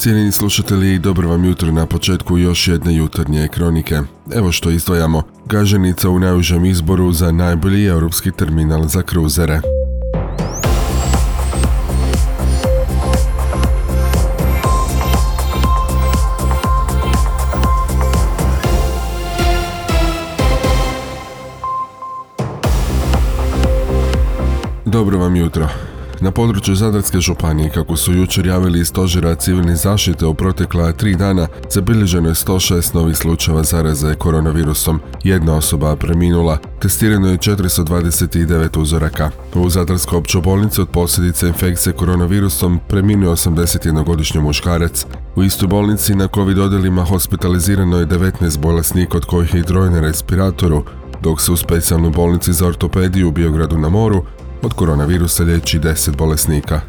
Cijenjeni slušatelji, dobro vam jutro na početku još jedne jutarnje kronike. Evo što izdvajamo. Gaženica u najužem izboru za najbolji europski terminal za kruzere. Dobro vam jutro. Na području Zadarske županije, kako su jučer javili iz stožera civilne zaštite u protekla tri dana, zabilježeno je 106 novih slučajeva zaraze koronavirusom. Jedna osoba preminula, testirano je 429 uzoraka. U Zadarskoj općoj bolnici od posljedice infekcije koronavirusom preminuo 81-godišnji muškarac. U istoj bolnici na COVID odjelima hospitalizirano je 19 bolesnika od kojih je i troj respiratoru, dok se u specijalnoj bolnici za ortopediju u Biogradu na moru od koronavirusa liječi 10 bolesnika.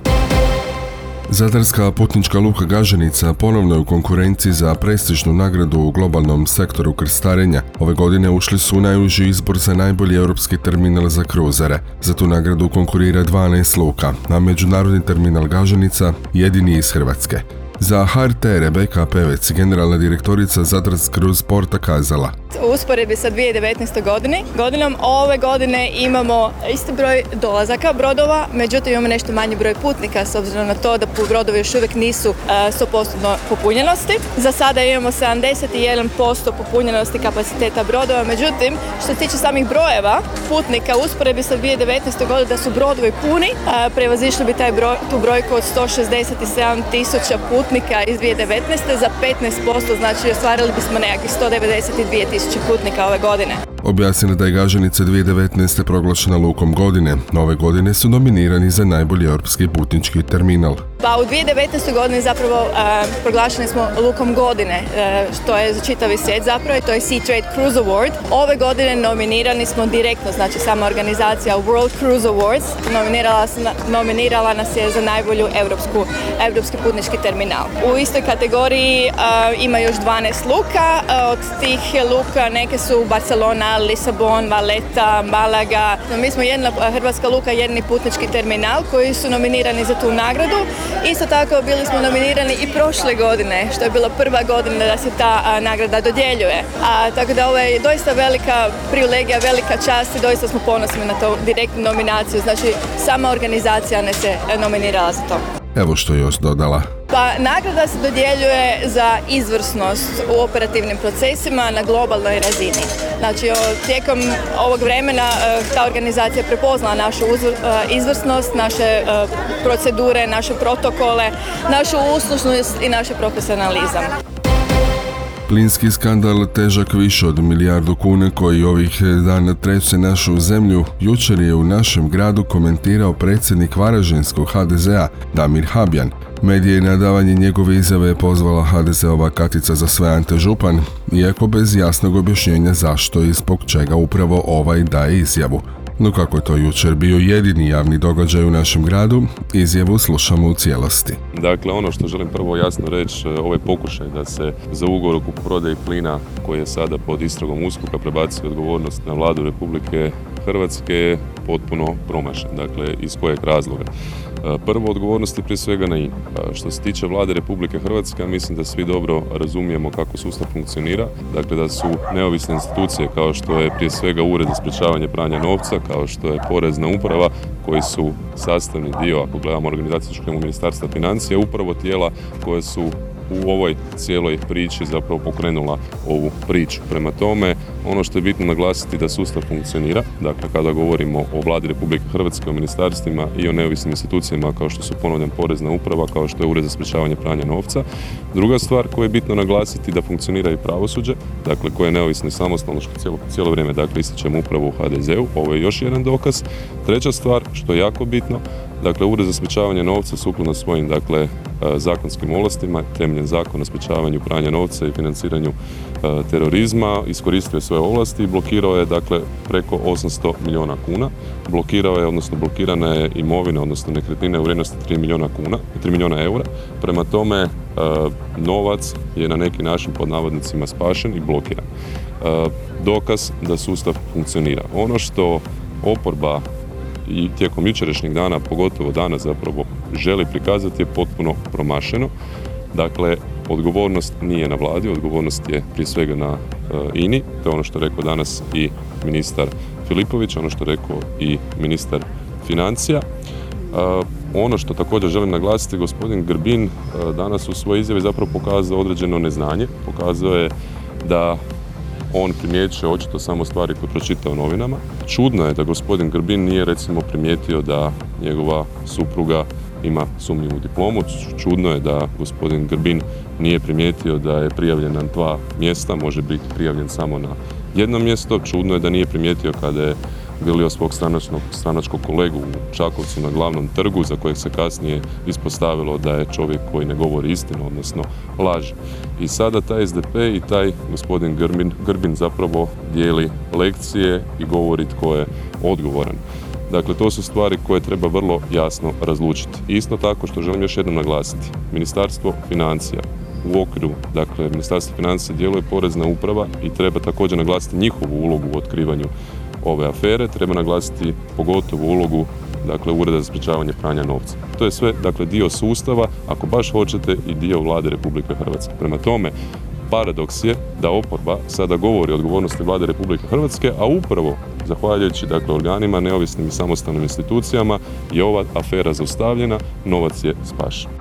Zadarska putnička luka Gaženica ponovno je u konkurenciji za prestižnu nagradu u globalnom sektoru krstarenja. Ove godine ušli su u najuži izbor za najbolji europski terminal za kruzere. Za tu nagradu konkurira 12 luka, a međunarodni terminal Gaženica jedini iz Hrvatske. Za HRT Rebeka Pevec, generalna direktorica Zadarsk Cruise Porta kazala u usporedbi sa 2019. godini. Godinom ove godine imamo isti broj dolazaka brodova, međutim imamo nešto manji broj putnika s obzirom na to da brodovi još uvijek nisu 100% e, popunjenosti. Za sada imamo 71% popunjenosti kapaciteta brodova, međutim što se tiče samih brojeva putnika usporedbi sa 2019. godinu da su brodovi puni, e, prevazišli bi taj broj, tu brojku od 167 tisuća putnika iz 2019. za 15%, znači ostvarili bismo nekakvih 192 tisuće putnika ove godine. Objasnili da je Gaženica 2019. proglašena lukom godine. Nove godine su nominirani za najbolji europski putnički terminal. Pa u 2019. godini zapravo uh, proglašeni smo lukom godine, uh, što je za čitavi svijet zapravo i to je Sea Trade Cruise Award. Ove godine nominirani smo direktno, znači sama organizacija World Cruise Awards nominirala, nominirala nas je za najbolju europsku, europski putnički terminal. U istoj kategoriji uh, ima još 12 luka, od tih luka neke su Barcelona, Lisabon, Valeta, Malaga. Mi smo jedna hrvatska luka, jedni putnički terminal koji su nominirani za tu nagradu Isto tako bili smo nominirani i prošle godine, što je bila prva godina da se ta nagrada dodjeljuje. A, tako da ovo je doista velika privilegija, velika čast i doista smo ponosni na to direktnu nominaciju. Znači, sama organizacija ne se nominirala za to. Evo što je još dodala. Pa nagrada se dodjeljuje za izvrsnost u operativnim procesima na globalnoj razini. Znači tijekom ovog vremena e, ta organizacija prepoznala našu e, izvrsnost, naše e, procedure, naše protokole, našu uslužnost i naš profesionalizam. Plinski skandal težak više od milijardu kuna koji ovih dana trese našu zemlju, jučer je u našem gradu komentirao predsjednik Varažinskog HDZ-a Damir Habjan. Medije na davanje njegove izjave pozvala HDZ-ova katica za sve Ante Župan, iako bez jasnog objašnjenja zašto i zbog čega upravo ovaj daje izjavu. No kako je to jučer bio jedini javni događaj u našem gradu, izjavu slušamo u cijelosti. Dakle, ono što želim prvo jasno reći, e, ovaj pokušaj da se za ugovor o prodaji plina koji je sada pod istragom uskoka prebaci odgovornost na vladu Republike Hrvatske je potpuno promašen. Dakle, iz kojeg razloga? E, prvo odgovornost je prije svega na INA. E, što se tiče vlade Republike Hrvatske, mislim da svi dobro razumijemo kako sustav funkcionira. Dakle, da su neovisne institucije kao što je prije svega Ured za sprečavanje pranja novca, kao što je Porezna uprava, koji su sastavni dio, ako gledamo organizacijsku ministarstva financija, upravo tijela koje su u ovoj cijeloj priči zapravo pokrenula ovu priču. Prema tome, ono što je bitno naglasiti da sustav funkcionira, dakle kada govorimo o vladi Republike Hrvatske, o ministarstvima i o neovisnim institucijama kao što su ponavljam porezna uprava, kao što je Ured za sprečavanje pranja novca. Druga stvar koju je bitno naglasiti da funkcionira i pravosuđe, dakle koje je neovisno i samostalno što cijelo, cijelo vrijeme dakle ističemo upravo u HDZ-u, ovo je još jedan dokaz. Treća stvar što je jako bitno, Dakle, Ured za sprečavanje novca sukladno svojim dakle, e, zakonskim ovlastima, temeljem zakona o sprečavanju pranja novca i financiranju e, terorizma, iskoristio je svoje ovlasti i blokirao je dakle, preko 800 milijuna kuna. Blokirao je, odnosno blokirana je imovina, odnosno nekretnine u vrijednosti 3 milijuna kuna, 3 milijuna eura. Prema tome, e, novac je na neki način pod navodnicima spašen i blokiran. Dokaz da sustav funkcionira. Ono što oporba i tijekom jučerašnjeg dana, pogotovo danas zapravo želi prikazati je potpuno promašeno. Dakle, odgovornost nije na vladi, odgovornost je prije svega na INI, to je ono što je rekao danas i ministar Filipović, ono što je rekao i ministar financija. Ono što također želim naglasiti, gospodin Grbin danas u svojoj izjavi zapravo pokazao određeno neznanje, pokazao je da on primjećuje očito samo stvari koje pročita u novinama. Čudno je da gospodin Grbin nije recimo primijetio da njegova supruga ima sumnjivu diplomu. Čudno je da gospodin Grbin nije primijetio da je prijavljen na dva mjesta, može biti prijavljen samo na jedno mjesto. Čudno je da nije primijetio kada je bilio svog stranačkog kolegu u Čakovcu na glavnom trgu za kojeg se kasnije ispostavilo da je čovjek koji ne govori istinu, odnosno laž. I sada taj SDP i taj gospodin Grbin, Grbin zapravo dijeli lekcije i govori tko je odgovoran. Dakle, to su stvari koje treba vrlo jasno razlučiti. Isto tako što želim još jednom naglasiti, Ministarstvo financija u okviru, dakle, Ministarstvo financija djeluje porezna uprava i treba također naglasiti njihovu ulogu u otkrivanju ove afere, treba naglasiti pogotovo ulogu dakle Ureda za sprječavanje pranja novca. To je sve dakle dio sustava, ako baš hoćete i dio vlade Republike Hrvatske. Prema tome, paradoks je da oporba sada govori o odgovornosti vlade Republike Hrvatske, a upravo zahvaljujući dakle organima, neovisnim i samostalnim institucijama je ova afera zaustavljena, novac je spašen.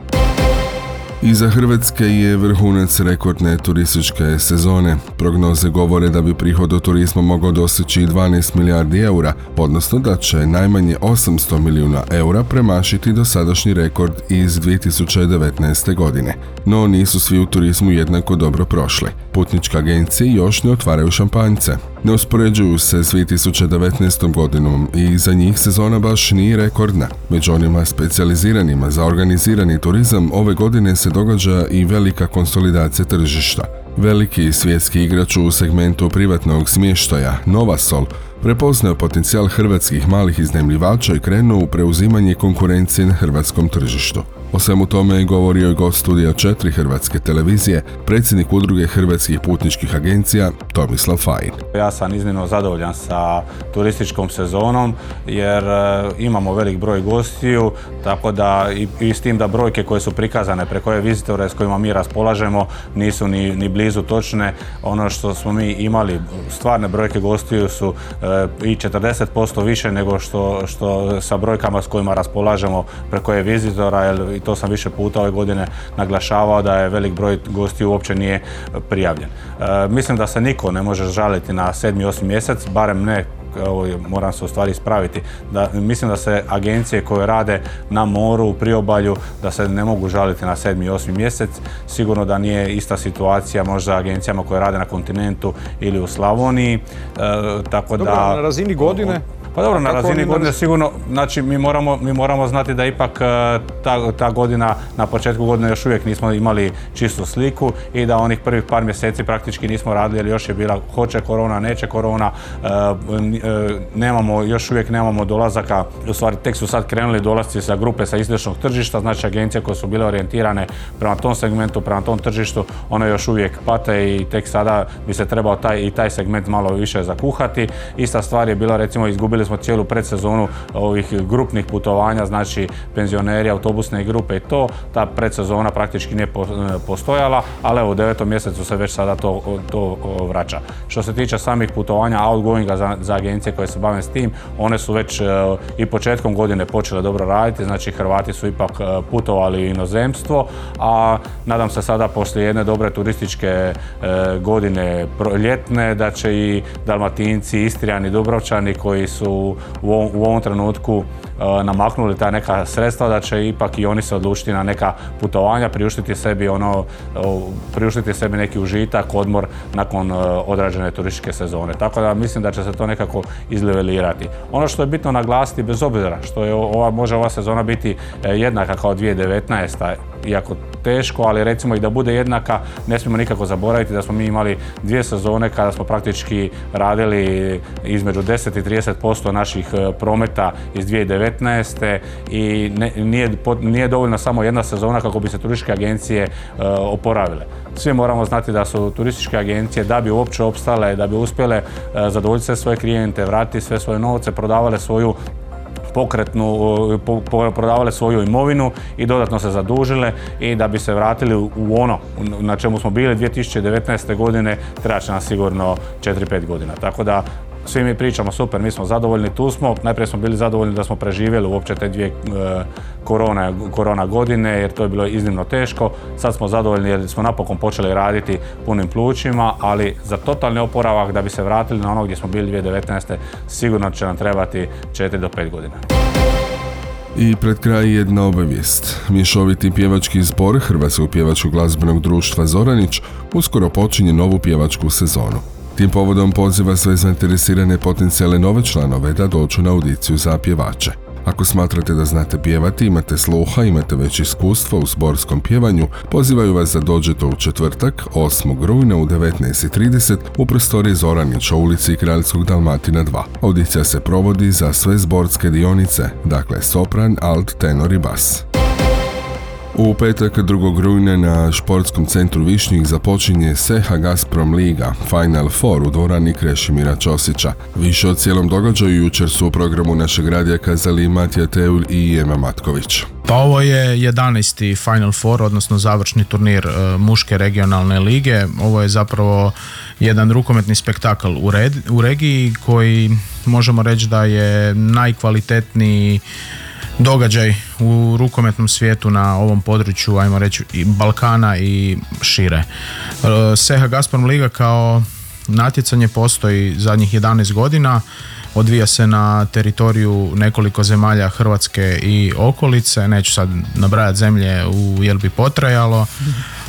Iza Hrvatske je vrhunac rekordne turističke sezone. Prognoze govore da bi prihod od turizma mogao doseći 12 milijardi eura, odnosno da će najmanje 800 milijuna eura premašiti dosadašnji rekord iz 2019. godine. No nisu svi u turizmu jednako dobro prošli. Putničke agencije još ne otvaraju šampanjce. Ne uspoređuju se s 2019. godinom i za njih sezona baš nije rekordna. Među onima specijaliziranima za organizirani turizam ove godine se događa i velika konsolidacija tržišta. Veliki svjetski igrač u segmentu privatnog smještaja, Novasol, prepoznao potencijal hrvatskih malih iznajmljivača i krenuo u preuzimanje konkurencije na hrvatskom tržištu. O svemu tome je govorio i gost studija 4 Hrvatske televizije, predsjednik udruge Hrvatskih putničkih agencija Tomislav Fajn. Ja sam iznimno zadovoljan sa turističkom sezonom jer e, imamo velik broj gostiju, tako da i, s tim da brojke koje su prikazane preko ove vizitore s kojima mi raspolažemo nisu ni, ni blizu točne. Ono što smo mi imali, stvarne brojke gostiju su e, i 40% više nego što, što sa brojkama s kojima raspolažemo preko ove vizitora jer to sam više puta ove godine naglašavao da je velik broj gostiju uopće nije prijavljen. E, mislim da se niko ne može žaliti na 7. 8. mjesec, barem ne moram se u stvari ispraviti, da, mislim da se agencije koje rade na moru, u priobalju, da se ne mogu žaliti na 7. i 8. mjesec. Sigurno da nije ista situacija možda agencijama koje rade na kontinentu ili u Slavoniji. E, tako Dobro, da, na razini godine? Pa dobro, na razini godine sigurno, znači mi moramo, mi moramo znati da ipak e, ta, ta godina, na početku godine još uvijek nismo imali čistu sliku i da onih prvih par mjeseci praktički nismo radili jer još je bila hoće korona, neće korona, e, e, nemamo, još uvijek nemamo dolazaka, u stvari tek su sad krenuli dolasci sa grupe sa istočnog tržišta, znači agencije koje su bile orijentirane prema tom segmentu, prema tom tržištu, one još uvijek pate i tek sada bi se trebao taj, i taj segment malo više zakuhati. Ista stvar je bila recimo izgubili smo cijelu predsezonu ovih grupnih putovanja, znači penzioneri, autobusne grupe i to. Ta predsezona praktički nije postojala, ali evo u devetom mjesecu se već sada to, to vraća. Što se tiče samih putovanja outgoinga za, agencije koje se bave s tim, one su već i početkom godine počele dobro raditi, znači Hrvati su ipak putovali inozemstvo, a nadam se sada poslije jedne dobre turističke godine ljetne da će i Dalmatinci, Istrijani, Dubrovčani koji su u, u ovom trenutku namaknuli ta neka sredstva da će ipak i oni se odlučiti na neka putovanja, priuštiti sebi ono, priuštiti sebi neki užitak, odmor nakon e, odrađene turističke sezone. Tako da mislim da će se to nekako izlevelirati. Ono što je bitno naglasiti bez obzira što je ova, može ova sezona biti e, jednaka kao 2019. iako teško, ali recimo i da bude jednaka, ne smijemo nikako zaboraviti da smo mi imali dvije sezone kada smo praktički radili između 10 i 30% naših e, prometa iz 2019. i nije, nije dovoljna samo jedna sezona kako bi se turističke agencije e, oporavile. Svi moramo znati da su turističke agencije da bi uopće opstale, da bi uspjele e, zadovoljiti sve svoje klijente, vratiti sve svoje novce, prodavale svoju pokretnu, prodavale svoju imovinu i dodatno se zadužile i da bi se vratili u ono na čemu smo bili 2019. godine treba će nam sigurno 4-5 godina. Tako da svi mi pričamo super, mi smo zadovoljni, tu smo. Najprije smo bili zadovoljni da smo preživjeli uopće te dvije e, korona, korona godine jer to je bilo iznimno teško. Sad smo zadovoljni jer smo napokon počeli raditi punim plućima, ali za totalni oporavak da bi se vratili na ono gdje smo bili 2019. sigurno će nam trebati 4 do 5 godina. I pred kraj jedna obavijest. Mješoviti pjevački zbor Hrvatskog pjevačkog glazbenog društva Zoranić uskoro počinje novu pjevačku sezonu. Tim povodom poziva sve zainteresirane potencijale nove članove da dođu na audiciju za pjevače. Ako smatrate da znate pjevati, imate sluha, imate već iskustva u zborskom pjevanju, pozivaju vas da dođete u četvrtak, 8. rujna u 19.30 u prostoriji Zoranića ulici Kraljskog Dalmatina 2. Audicija se provodi za sve zborske dionice, dakle sopran, alt, tenor i bas. U petak 2. rujna na športskom centru Višnjih započinje Seha Gazprom Liga Final Four u dvorani Krešimira Ćosića. Više o cijelom događaju jučer su u programu našeg radija kazali Matija Teulj i Ema Matković. Pa ovo je 11. Final Four, odnosno završni turnir e, muške regionalne lige. Ovo je zapravo jedan rukometni spektakl u, u regiji koji možemo reći da je najkvalitetniji događaj u rukometnom svijetu na ovom području, ajmo reći, i Balkana i šire. E, Seha Gazprom Liga kao natjecanje postoji zadnjih 11 godina odvija se na teritoriju nekoliko zemalja Hrvatske i okolice, neću sad nabrajati zemlje u jel bi potrajalo,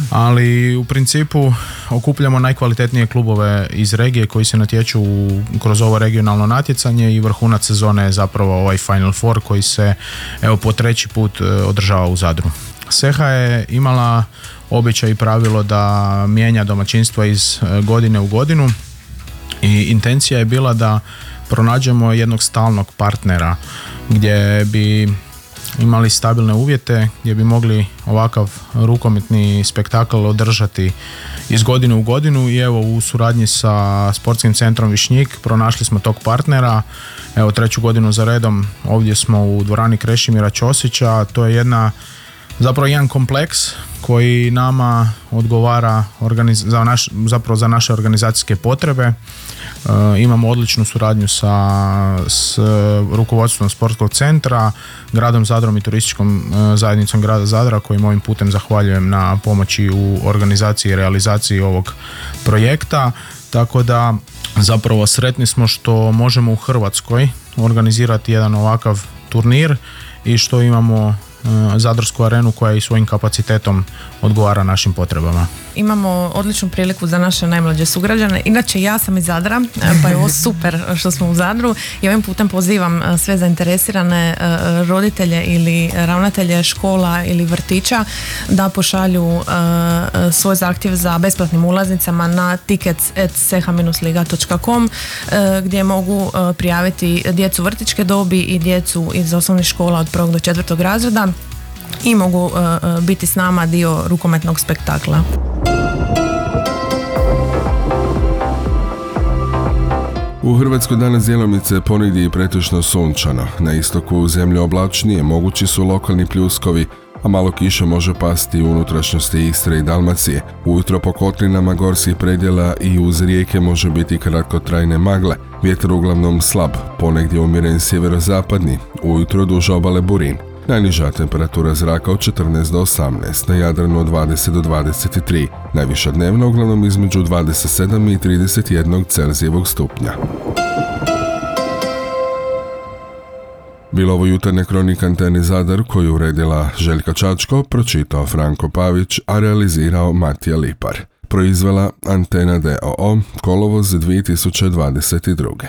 ali u principu okupljamo najkvalitetnije klubove iz regije koji se natječu kroz ovo regionalno natjecanje i vrhunac sezone je zapravo ovaj Final Four koji se evo po treći put e, održava u Zadru. Seha je imala običaj i pravilo da mijenja domaćinstva iz e, godine u godinu i intencija je bila da pronađemo jednog stalnog partnera gdje bi imali stabilne uvjete, gdje bi mogli ovakav rukometni spektakl održati iz godine u godinu i evo u suradnji sa sportskim centrom Višnjik pronašli smo tog partnera. Evo treću godinu za redom ovdje smo u dvorani Krešimira Ćosića, to je jedna zapravo jedan kompleks koji nama odgovara za naš, zapravo za naše organizacijske potrebe. E, imamo odličnu suradnju sa s rukovodstvom sportskog centra, gradom Zadrom i turističkom e, zajednicom grada Zadra kojim ovim putem zahvaljujem na pomoći u organizaciji i realizaciji ovog projekta. Tako da zapravo sretni smo što možemo u Hrvatskoj organizirati jedan ovakav turnir i što imamo Zadarsku arenu koja i svojim kapacitetom odgovara našim potrebama. Imamo odličnu priliku za naše najmlađe sugrađane. Inače ja sam iz Zadra, e, pa je ovo super što smo u Zadru i ovim putem pozivam e, sve zainteresirane roditelje ili ravnatelje škola ili vrtića da pošalju svoj zahtjev za besplatnim ulaznicama na tickets.seha-liga.com gdje mogu prijaviti djecu vrtičke dobi i djecu iz osnovnih škola od prvog do četvrtog razreda i mogu e, e, biti s nama dio rukometnog spektakla. U Hrvatskoj danas djelomice ponidi i pretežno sunčano. Na istoku zemlje oblačnije mogući su lokalni pljuskovi, a malo kiše može pasti u unutrašnjosti Istre i Dalmacije. Ujutro po kotlinama gorskih predjela i uz rijeke može biti kratkotrajne magle. Vjetar uglavnom slab, ponegdje umjeren sjeverozapadni, ujutro duž obale burin. Najniža temperatura zraka od 14 do 18, na Jadranu od 20 do 23, najviša dnevna uglavnom između 27 i 31 Celzijevog stupnja. Bilo ovo jutarnje kronika Anteni Zadar koju uredila Željka Čačko, pročitao Franko Pavić, a realizirao Matija Lipar. Proizvela Antena DOO, kolovoz 2022.